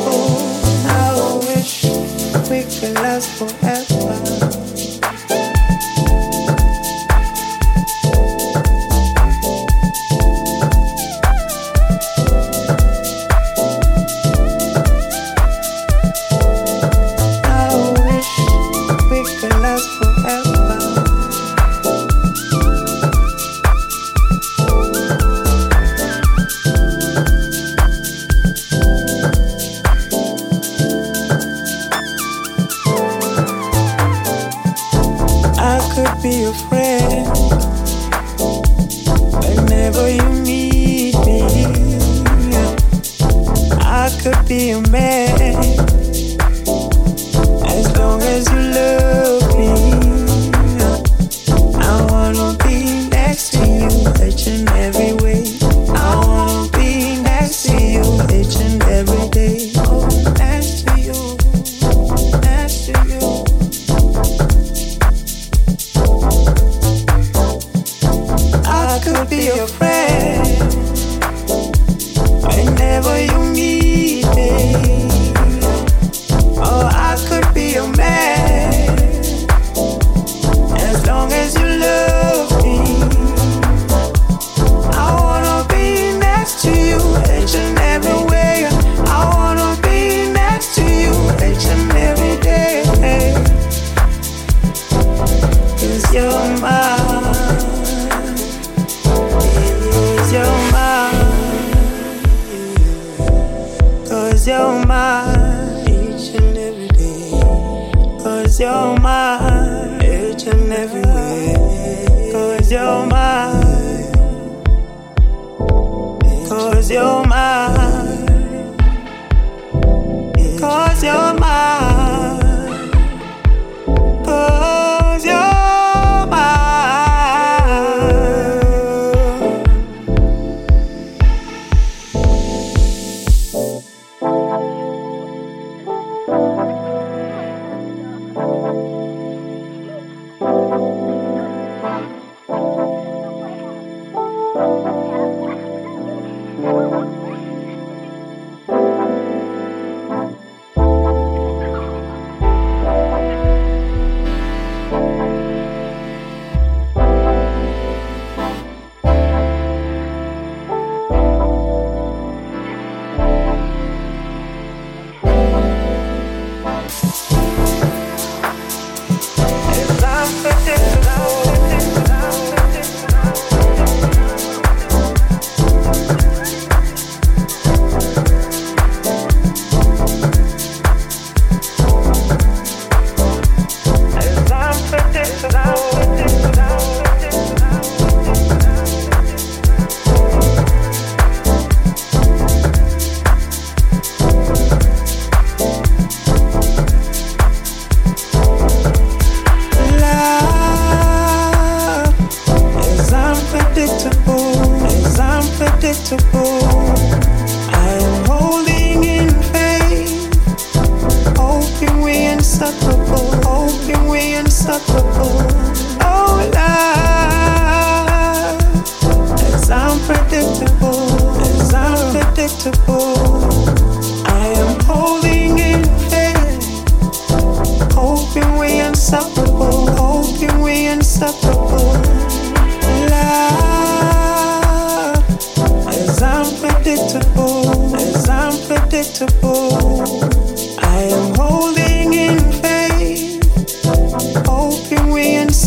Oh, how I wish we could last forever.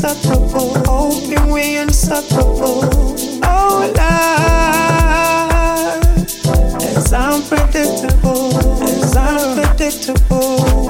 inseparable. Hoping we're inseparable. Oh, love. It's unpredictable. It's unpredictable.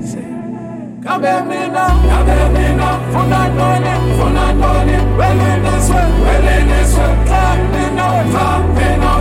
This way, Kabemina, Kabemina, Kabemina, Kabemina, Funandoni, Funandoni, well in this way, well in this way, Kabemina, Kabemina,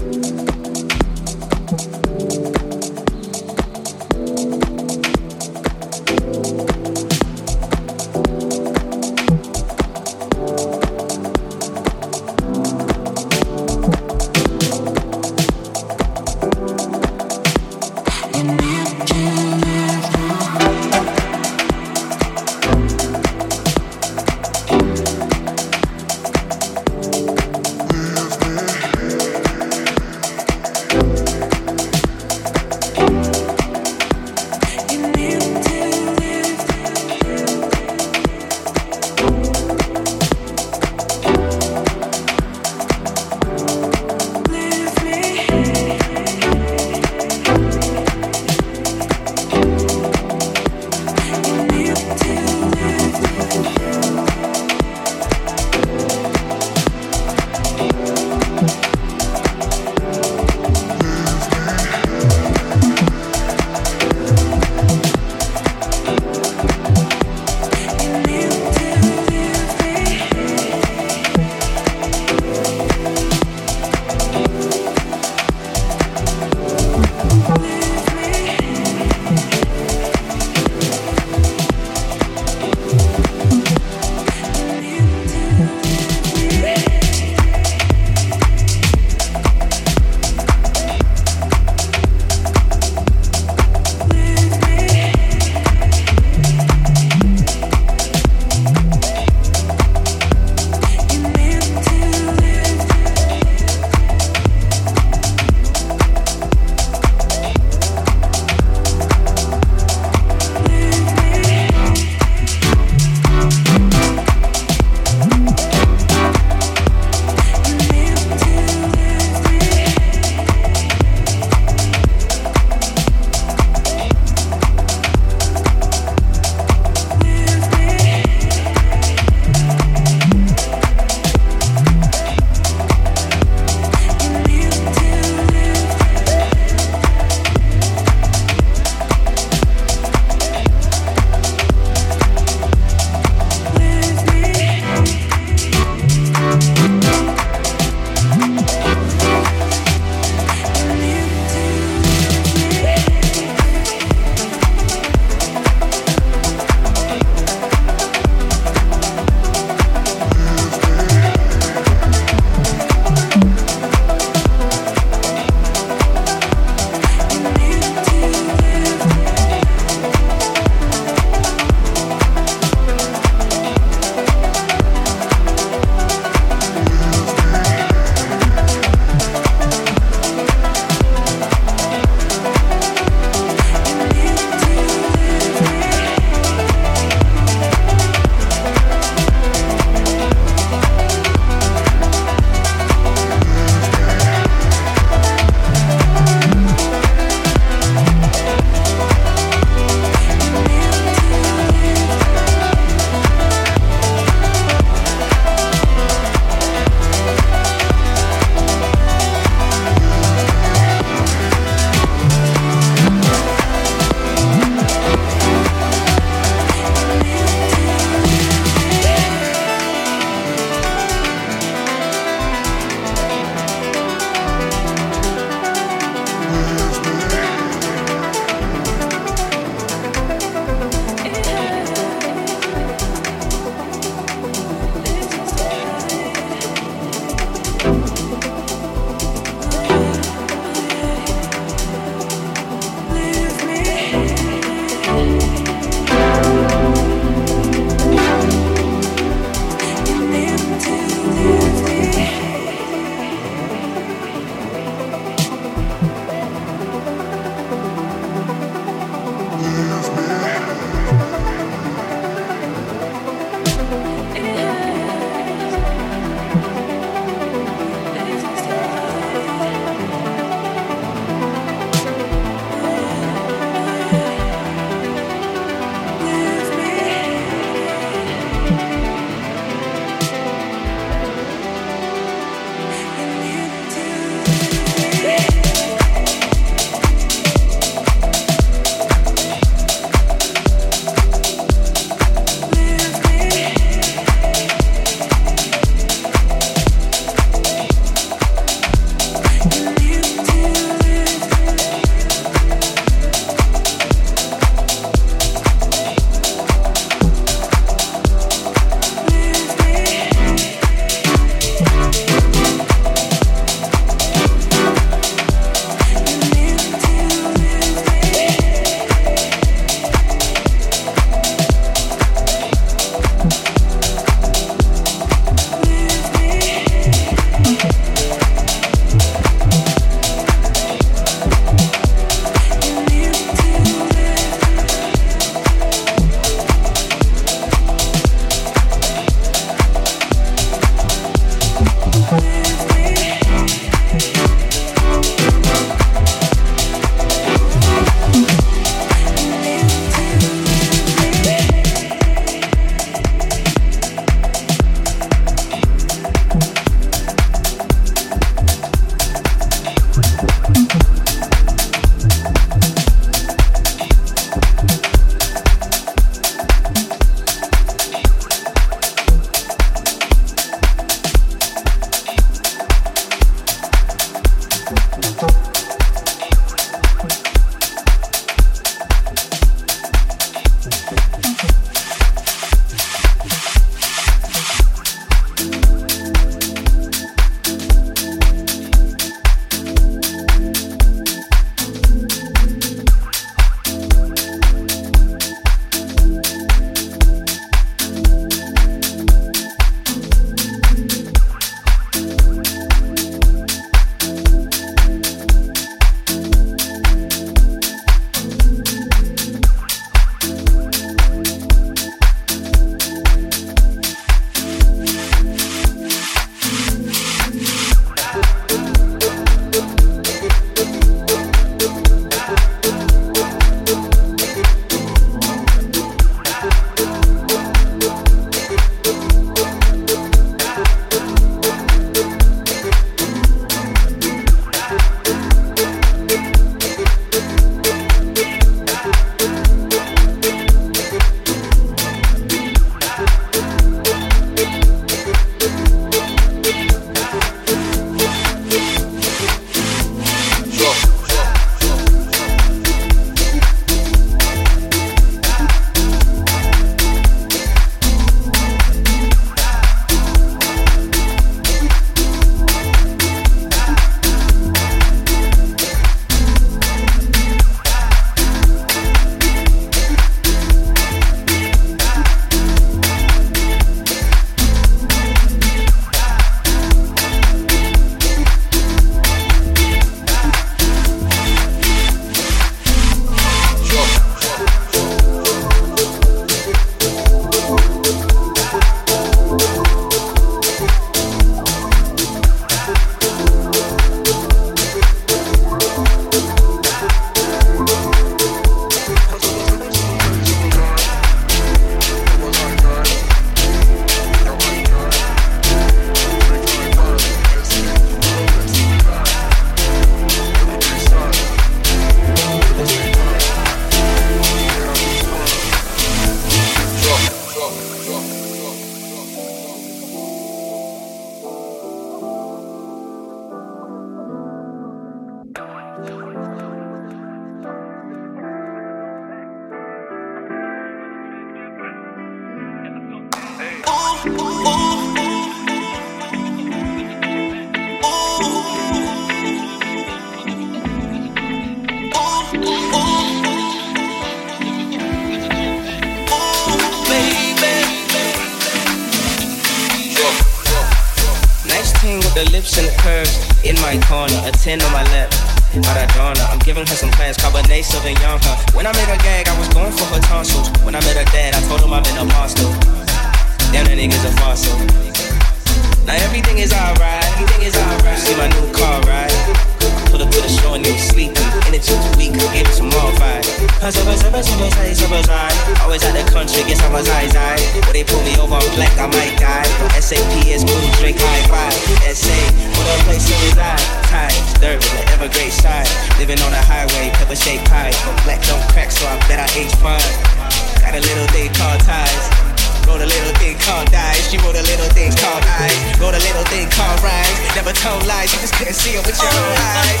but told lies. You just couldn't see it with your own eyes.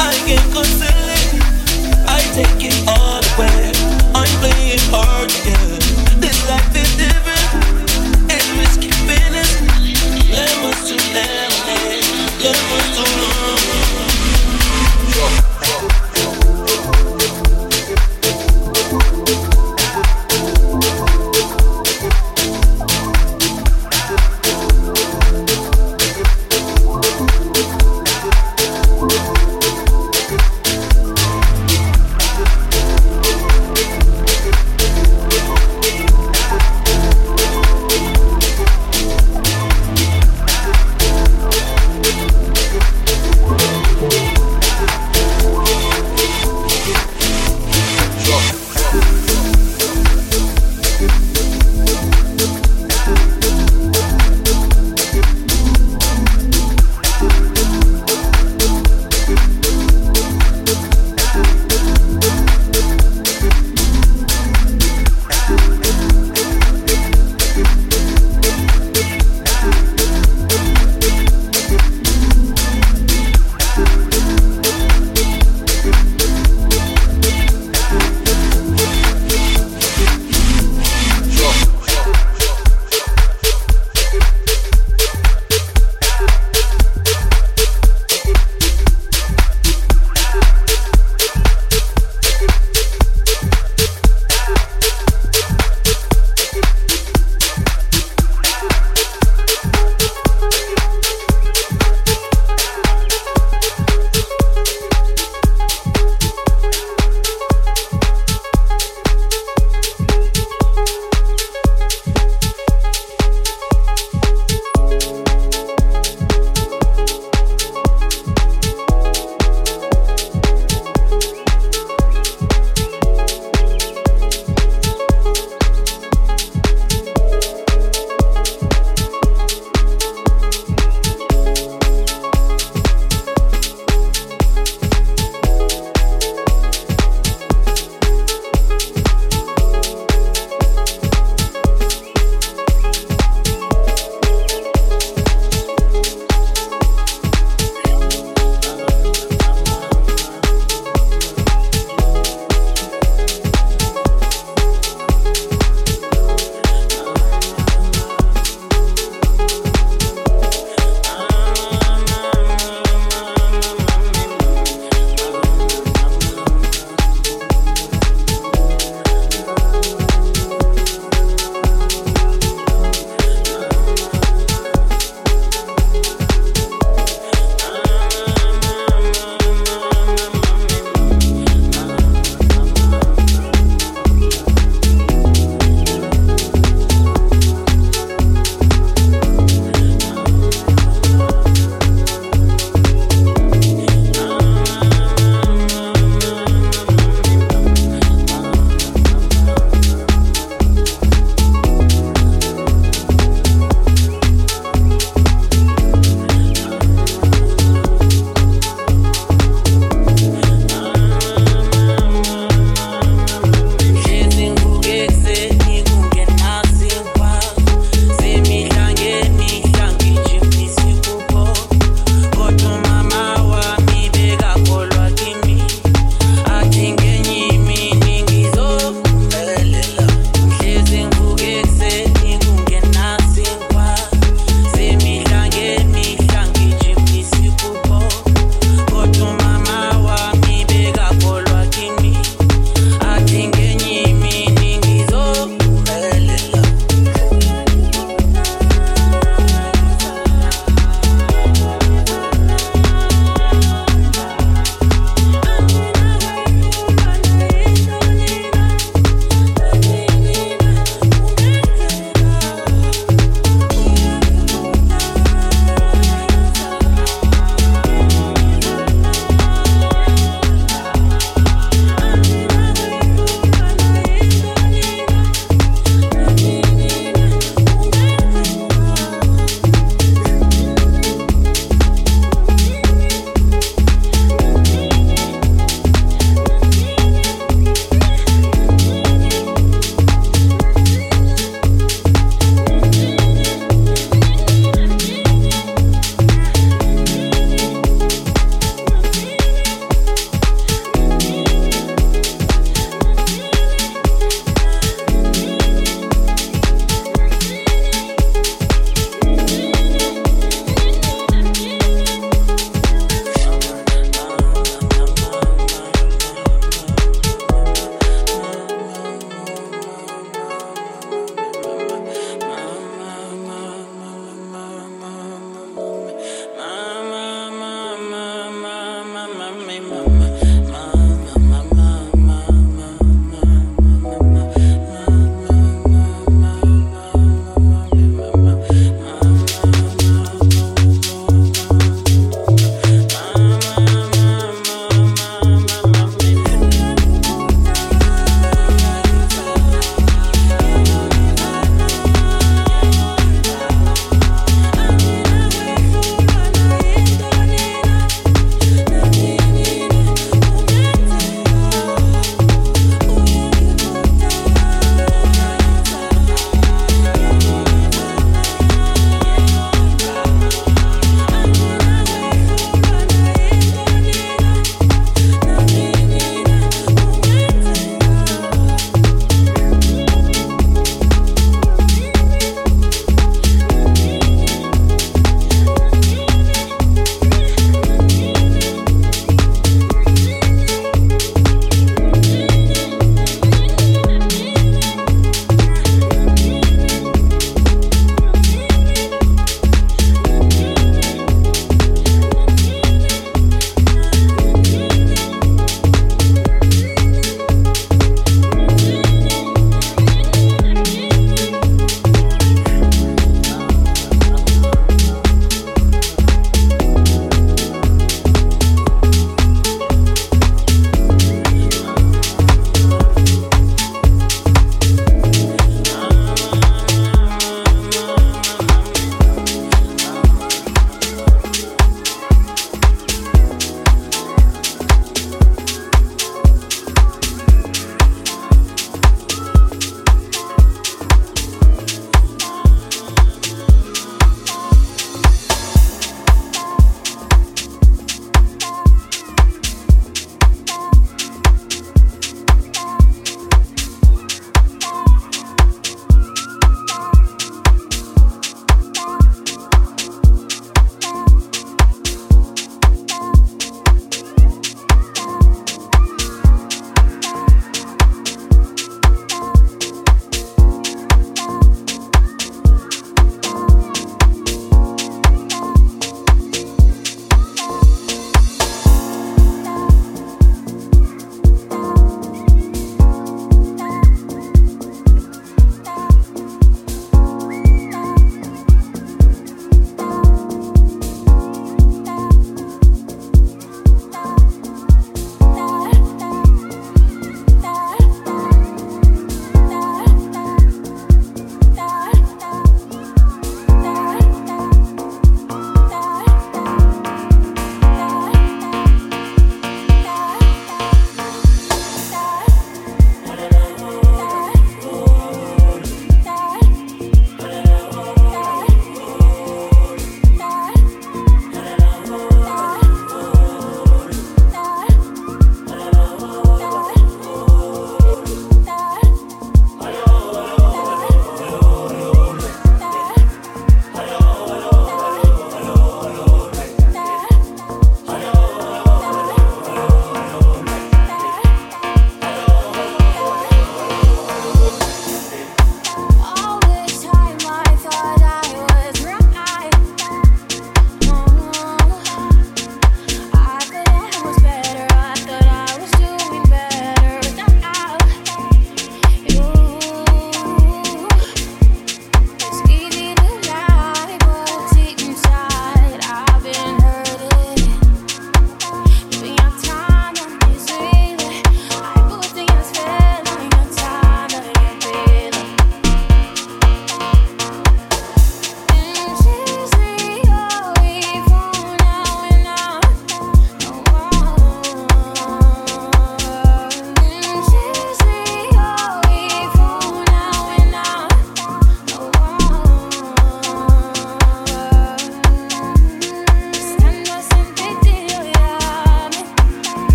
I can conceal it. I take it all away. I'm playing hard to get. This life is different.